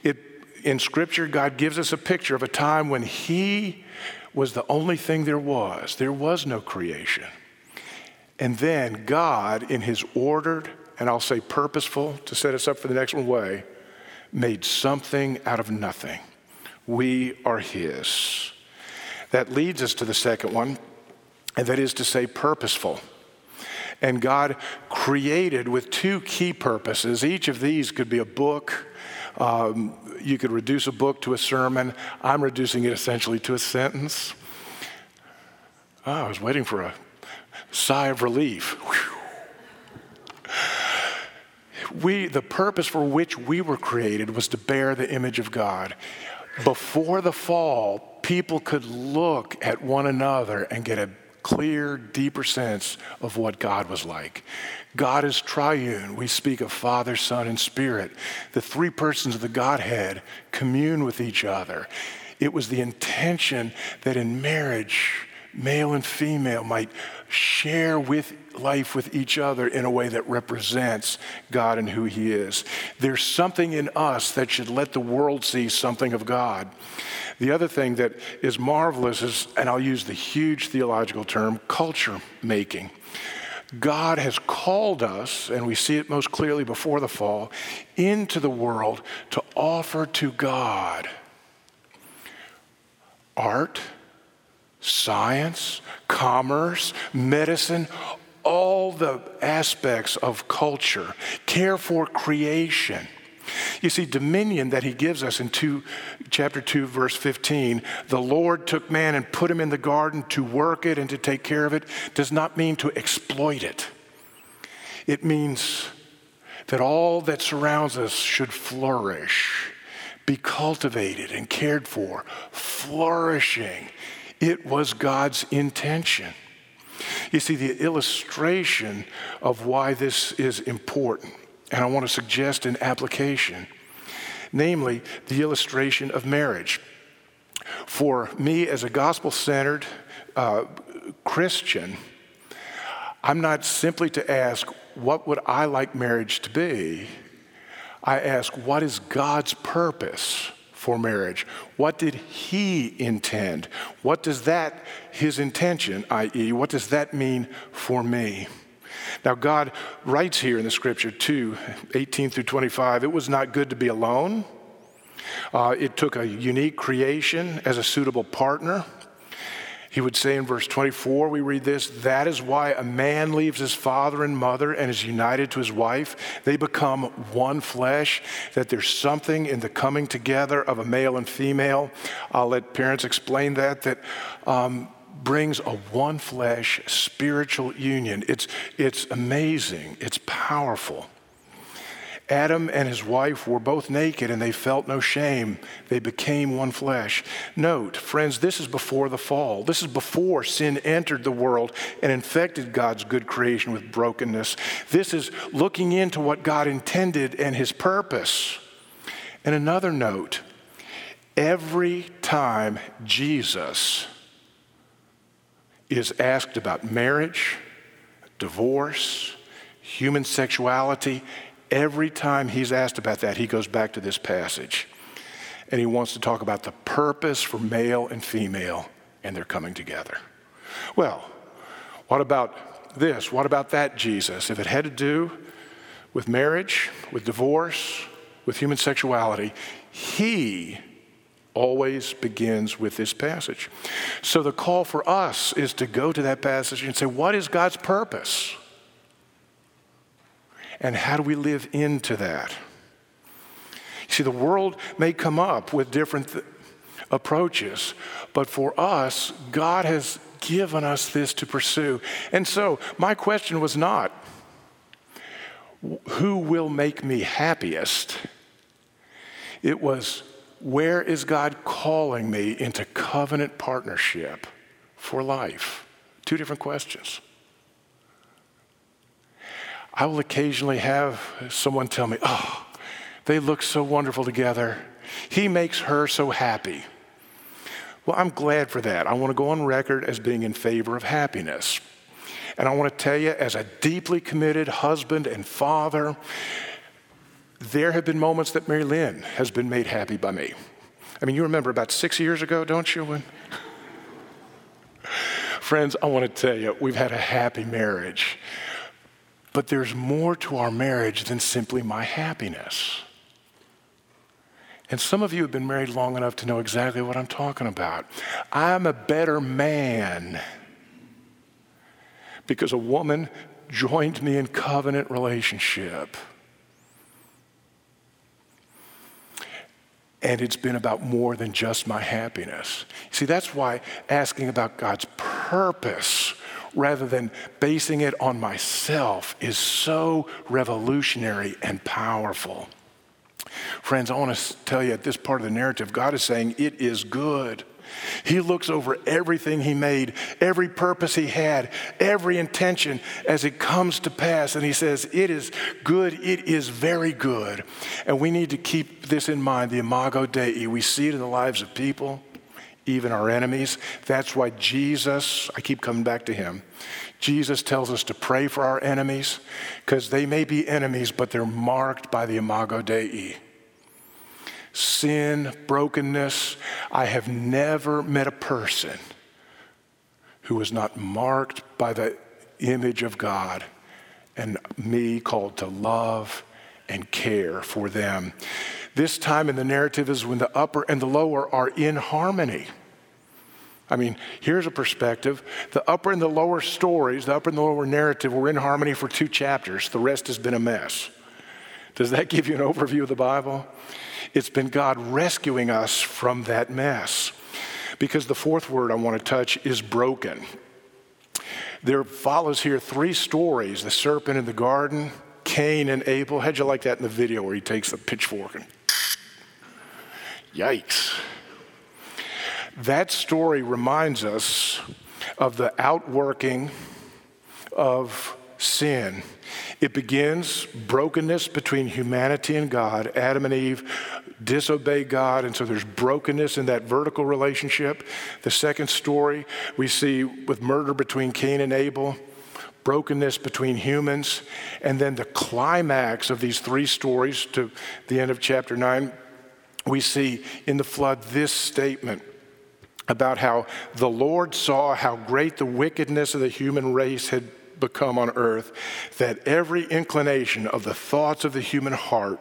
It, in Scripture, God gives us a picture of a time when He was the only thing there was. There was no creation. And then God, in His ordered, and I'll say purposeful to set us up for the next one way, made something out of nothing. We are His. That leads us to the second one, and that is to say, purposeful. And God created with two key purposes. Each of these could be a book. Um, you could reduce a book to a sermon. I'm reducing it essentially to a sentence. Oh, I was waiting for a sigh of relief. We, the purpose for which we were created was to bear the image of God. Before the fall, people could look at one another and get a clear, deeper sense of what God was like. God is triune. We speak of Father, Son, and Spirit. The three persons of the Godhead commune with each other. It was the intention that in marriage, male and female might share with life with each other in a way that represents God and who He is. There's something in us that should let the world see something of God. The other thing that is marvelous is, and I'll use the huge theological term, culture making. God has called us, and we see it most clearly before the fall, into the world to offer to God art, science, commerce, medicine, all the aspects of culture, care for creation. You see, dominion that he gives us in two, chapter 2, verse 15, the Lord took man and put him in the garden to work it and to take care of it, does not mean to exploit it. It means that all that surrounds us should flourish, be cultivated and cared for, flourishing. It was God's intention. You see, the illustration of why this is important, and I want to suggest an application, namely the illustration of marriage. For me, as a gospel centered, uh, Christian, I'm not simply to ask, what would I like marriage to be? I ask, what is God's purpose for marriage? What did He intend? What does that, His intention, i.e., what does that mean for me? Now, God writes here in the scripture, 2 18 through 25, it was not good to be alone. Uh, it took a unique creation as a suitable partner. He would say in verse 24, we read this that is why a man leaves his father and mother and is united to his wife. They become one flesh, that there's something in the coming together of a male and female. I'll let parents explain that, that um, brings a one flesh spiritual union. It's, it's amazing, it's powerful. Adam and his wife were both naked and they felt no shame. They became one flesh. Note, friends, this is before the fall. This is before sin entered the world and infected God's good creation with brokenness. This is looking into what God intended and his purpose. And another note every time Jesus is asked about marriage, divorce, human sexuality, Every time he's asked about that, he goes back to this passage. And he wants to talk about the purpose for male and female and they're coming together. Well, what about this? What about that, Jesus? If it had to do with marriage, with divorce, with human sexuality, he always begins with this passage. So the call for us is to go to that passage and say, what is God's purpose? And how do we live into that? You See, the world may come up with different th- approaches, but for us, God has given us this to pursue. And so, my question was not, who will make me happiest? It was, where is God calling me into covenant partnership for life? Two different questions. I will occasionally have someone tell me, oh, they look so wonderful together. He makes her so happy. Well, I'm glad for that. I want to go on record as being in favor of happiness. And I want to tell you, as a deeply committed husband and father, there have been moments that Mary Lynn has been made happy by me. I mean, you remember about six years ago, don't you? When... Friends, I want to tell you, we've had a happy marriage. But there's more to our marriage than simply my happiness. And some of you have been married long enough to know exactly what I'm talking about. I'm a better man because a woman joined me in covenant relationship. And it's been about more than just my happiness. See, that's why asking about God's purpose rather than basing it on myself is so revolutionary and powerful. Friends, I want to tell you at this part of the narrative, God is saying it is good. He looks over everything He made, every purpose He had, every intention as it comes to pass. And He says, It is good, it is very good. And we need to keep this in mind the Imago Dei. We see it in the lives of people even our enemies. That's why Jesus, I keep coming back to him, Jesus tells us to pray for our enemies because they may be enemies, but they're marked by the Imago Dei. Sin, brokenness. I have never met a person who was not marked by the image of God and me called to love and care for them. This time in the narrative is when the upper and the lower are in harmony. I mean, here's a perspective. The upper and the lower stories, the upper and the lower narrative were in harmony for two chapters. The rest has been a mess. Does that give you an overview of the Bible? It's been God rescuing us from that mess. Because the fourth word I want to touch is broken. There follows here three stories the serpent in the garden, Cain and Abel. How'd you like that in the video where he takes the pitchfork and yikes? That story reminds us of the outworking of sin. It begins brokenness between humanity and God. Adam and Eve disobey God, and so there's brokenness in that vertical relationship. The second story we see with murder between Cain and Abel, brokenness between humans, and then the climax of these three stories to the end of chapter 9, we see in the flood this statement about how the Lord saw how great the wickedness of the human race had become on earth, that every inclination of the thoughts of the human heart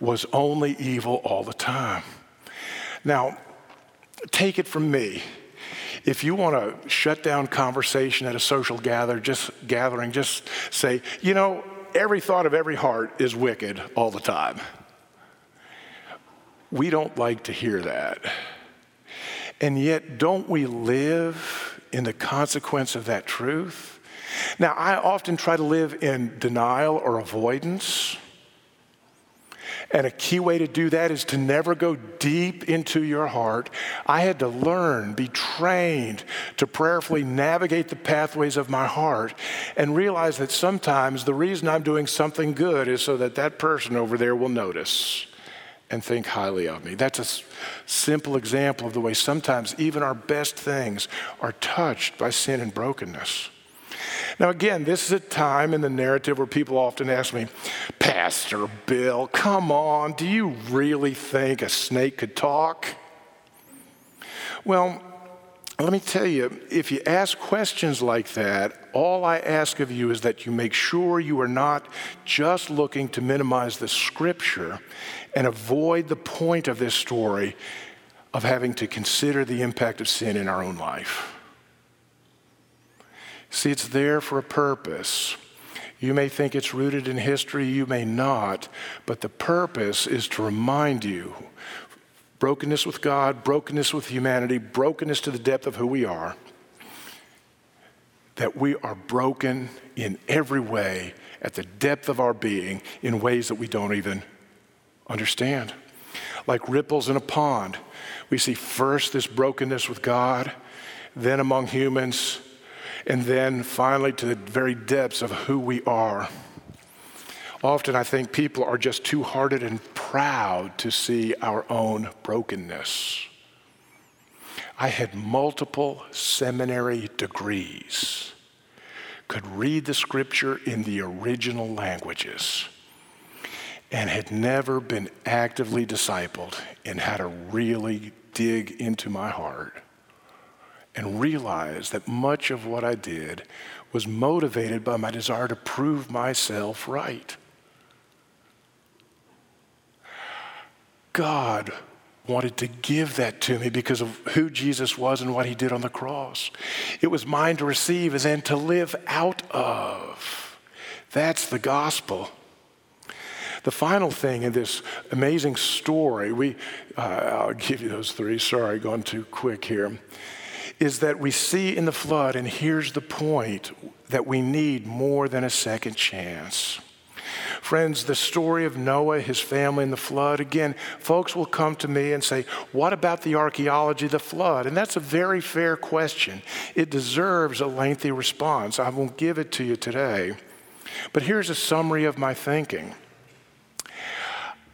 was only evil all the time. Now, take it from me. If you want to shut down conversation at a social gather, just gathering, just say, you know, every thought of every heart is wicked all the time. We don't like to hear that. And yet, don't we live in the consequence of that truth? Now, I often try to live in denial or avoidance. And a key way to do that is to never go deep into your heart. I had to learn, be trained to prayerfully navigate the pathways of my heart and realize that sometimes the reason I'm doing something good is so that that person over there will notice and think highly of me. That's a simple example of the way sometimes even our best things are touched by sin and brokenness. Now, again, this is a time in the narrative where people often ask me, Pastor Bill, come on, do you really think a snake could talk? Well, let me tell you, if you ask questions like that, all I ask of you is that you make sure you are not just looking to minimize the scripture and avoid the point of this story of having to consider the impact of sin in our own life. See, it's there for a purpose. You may think it's rooted in history, you may not, but the purpose is to remind you brokenness with God, brokenness with humanity, brokenness to the depth of who we are, that we are broken in every way at the depth of our being in ways that we don't even understand. Like ripples in a pond, we see first this brokenness with God, then among humans, and then finally to the very depths of who we are. Often I think people are just too hearted and proud to see our own brokenness. I had multiple seminary degrees, could read the scripture in the original languages and had never been actively discipled and had to really dig into my heart and realize that much of what I did was motivated by my desire to prove myself right. God wanted to give that to me because of who Jesus was and what he did on the cross. It was mine to receive and then to live out of. That's the gospel. The final thing in this amazing story, we, uh, I'll give you those three, sorry, gone too quick here, is that we see in the flood, and here's the point, that we need more than a second chance. Friends, the story of Noah, his family, and the flood, again, folks will come to me and say, What about the archaeology of the flood? And that's a very fair question. It deserves a lengthy response. I won't give it to you today. But here's a summary of my thinking.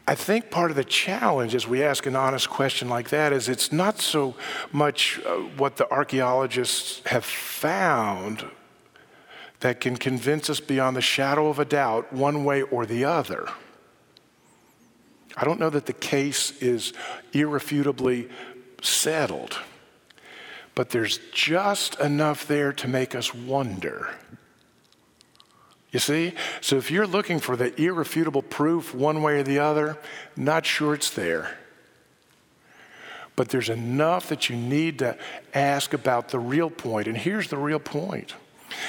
I think part of the challenge as we ask an honest question like that is it's not so much uh, what the archaeologists have found that can convince us beyond the shadow of a doubt one way or the other. I don't know that the case is irrefutably settled, but there's just enough there to make us wonder. You see? So if you're looking for the irrefutable proof one way or the other, not sure it's there. But there's enough that you need to ask about the real point. And here's the real point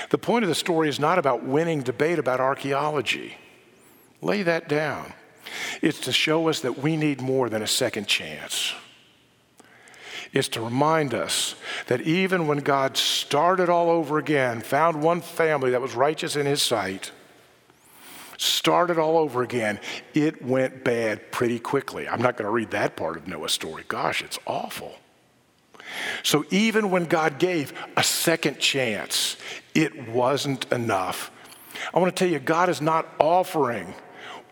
the point of the story is not about winning debate about archaeology. Lay that down. It's to show us that we need more than a second chance is to remind us that even when God started all over again, found one family that was righteous in his sight, started all over again, it went bad pretty quickly. I'm not going to read that part of Noah's story. Gosh, it's awful. So even when God gave a second chance, it wasn't enough. I want to tell you, God is not offering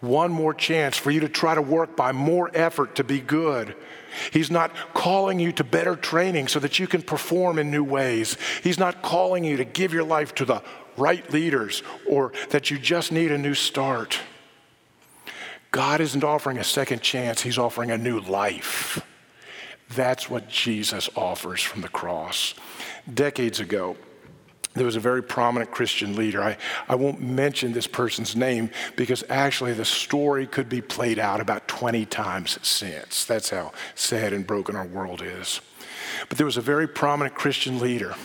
one more chance for you to try to work by more effort to be good. He's not calling you to better training so that you can perform in new ways. He's not calling you to give your life to the right leaders or that you just need a new start. God isn't offering a second chance, He's offering a new life. That's what Jesus offers from the cross. Decades ago, there was a very prominent Christian leader. I, I won't mention this person's name because actually the story could be played out about 20 times since. That's how sad and broken our world is. But there was a very prominent Christian leader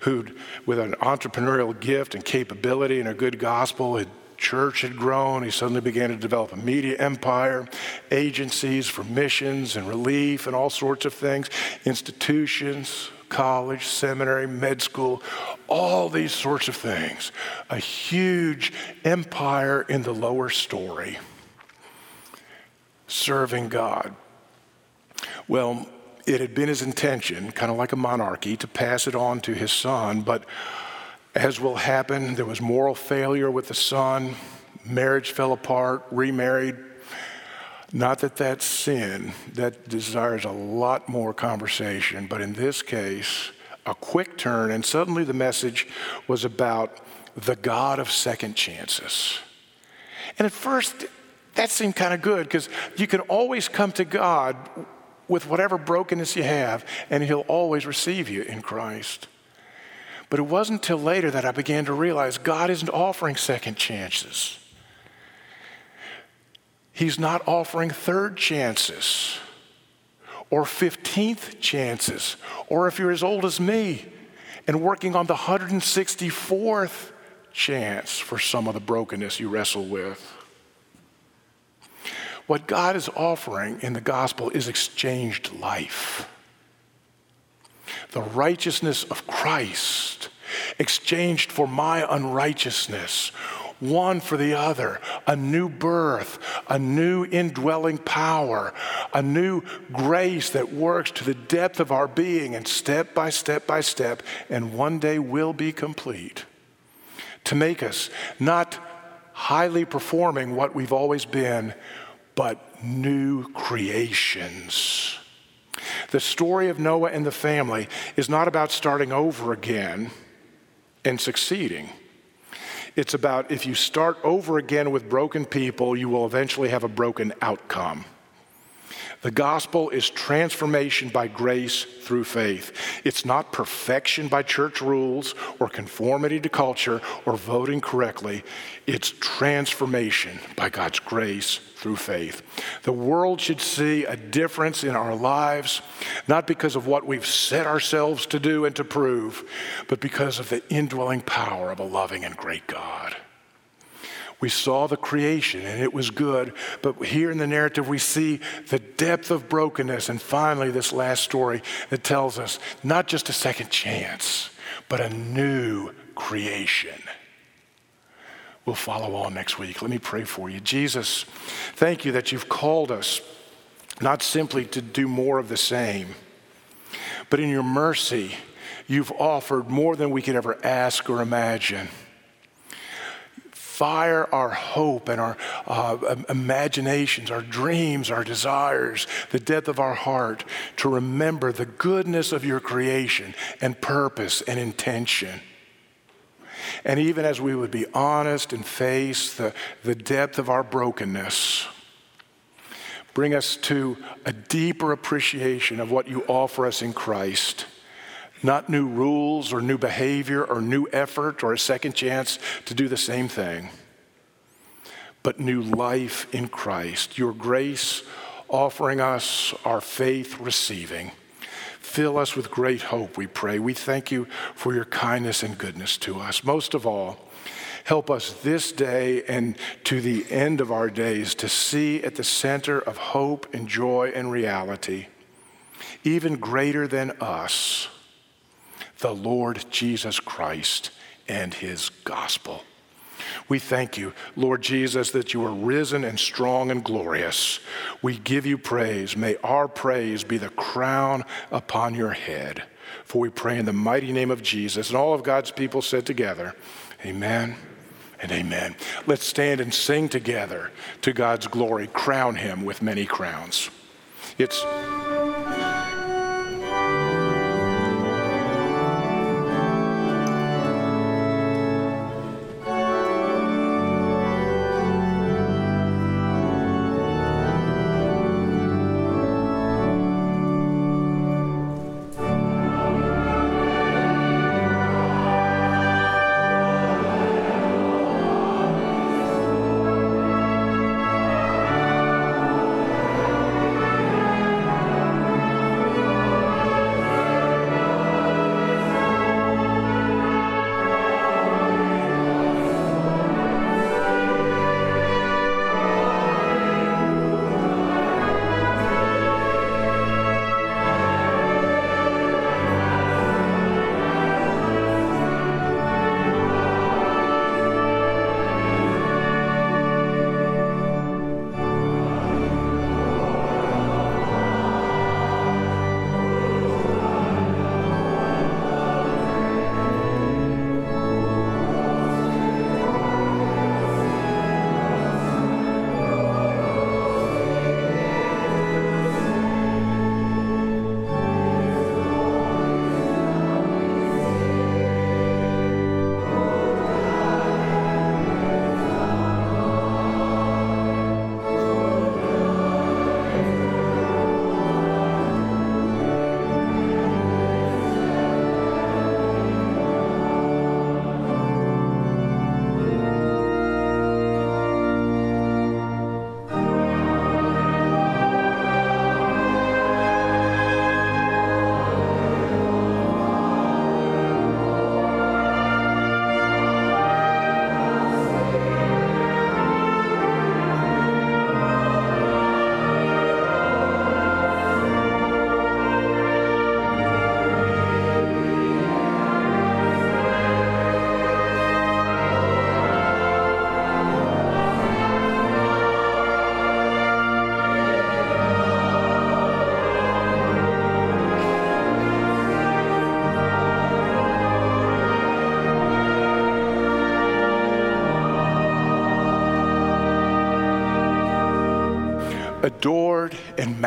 who, with an entrepreneurial gift and capability and a good gospel, had church had grown. He suddenly began to develop a media empire, agencies for missions and relief and all sorts of things, institutions, college, seminary, med school, all these sorts of things. A huge empire in the lower story, serving God. Well, it had been his intention, kind of like a monarchy, to pass it on to his son, but as will happen, there was moral failure with the son, marriage fell apart, remarried. Not that that's sin, that desires a lot more conversation, but in this case, a quick turn, and suddenly the message was about the God of second chances. And at first, that seemed kind of good because you can always come to God with whatever brokenness you have, and He'll always receive you in Christ. But it wasn't until later that I began to realize God isn't offering second chances. He's not offering third chances or 15th chances, or if you're as old as me and working on the 164th chance for some of the brokenness you wrestle with. What God is offering in the gospel is exchanged life. The righteousness of Christ exchanged for my unrighteousness, one for the other, a new birth, a new indwelling power, a new grace that works to the depth of our being and step by step by step, and one day will be complete. To make us not highly performing what we've always been, but new creations. The story of Noah and the family is not about starting over again and succeeding. It's about if you start over again with broken people, you will eventually have a broken outcome. The gospel is transformation by grace through faith. It's not perfection by church rules or conformity to culture or voting correctly. It's transformation by God's grace through faith. The world should see a difference in our lives, not because of what we've set ourselves to do and to prove, but because of the indwelling power of a loving and great God. We saw the creation and it was good, but here in the narrative we see the depth of brokenness. And finally, this last story that tells us not just a second chance, but a new creation. We'll follow on next week. Let me pray for you. Jesus, thank you that you've called us not simply to do more of the same, but in your mercy, you've offered more than we could ever ask or imagine fire our hope and our uh, imaginations, our dreams, our desires, the depth of our heart to remember the goodness of your creation and purpose and intention. And even as we would be honest and face the, the depth of our brokenness, bring us to a deeper appreciation of what you offer us in Christ not new rules or new behavior or new effort or a second chance to do the same thing, but new life in Christ. Your grace offering us, our faith receiving. Fill us with great hope, we pray. We thank you for your kindness and goodness to us. Most of all, help us this day and to the end of our days to see at the center of hope and joy and reality, even greater than us the Lord Jesus Christ and his gospel. We thank you, Lord Jesus, that you are risen and strong and glorious. We give you praise. May our praise be the crown upon your head. For we pray in the mighty name of Jesus. And all of God's people said together, Amen and amen. Let's stand and sing together to God's glory. Crown him with many crowns. It's.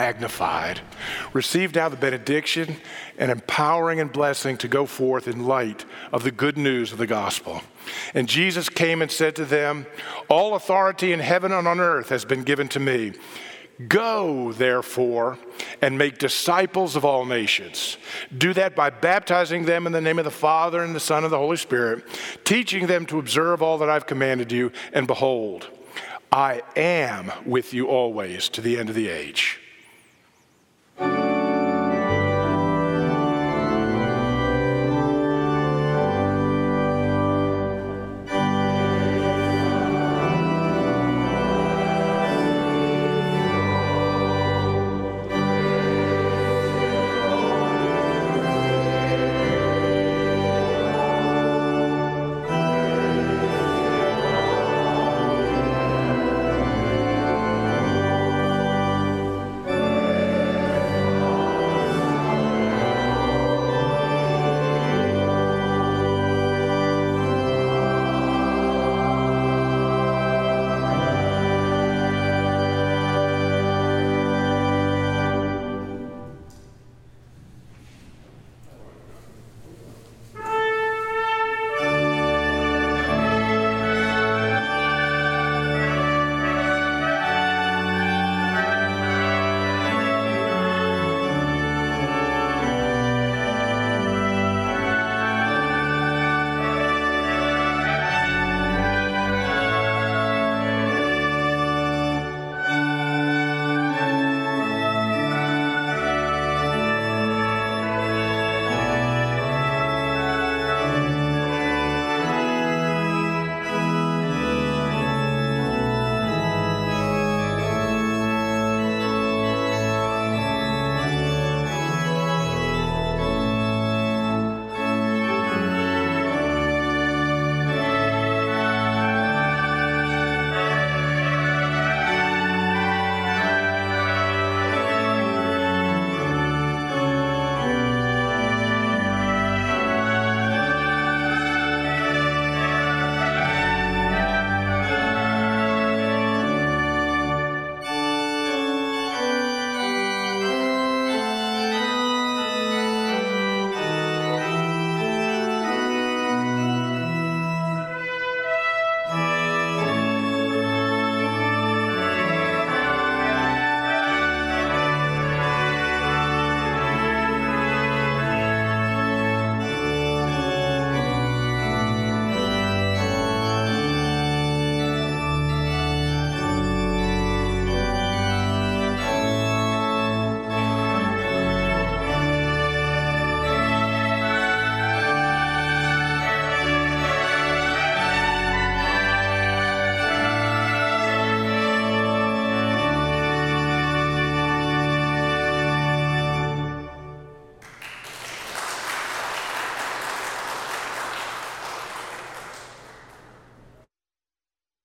Magnified. Receive now the benediction and empowering and blessing to go forth in light of the good news of the gospel. And Jesus came and said to them, All authority in heaven and on earth has been given to me. Go, therefore, and make disciples of all nations. Do that by baptizing them in the name of the Father and the Son and the Holy Spirit, teaching them to observe all that I've commanded you, and behold, I am with you always to the end of the age.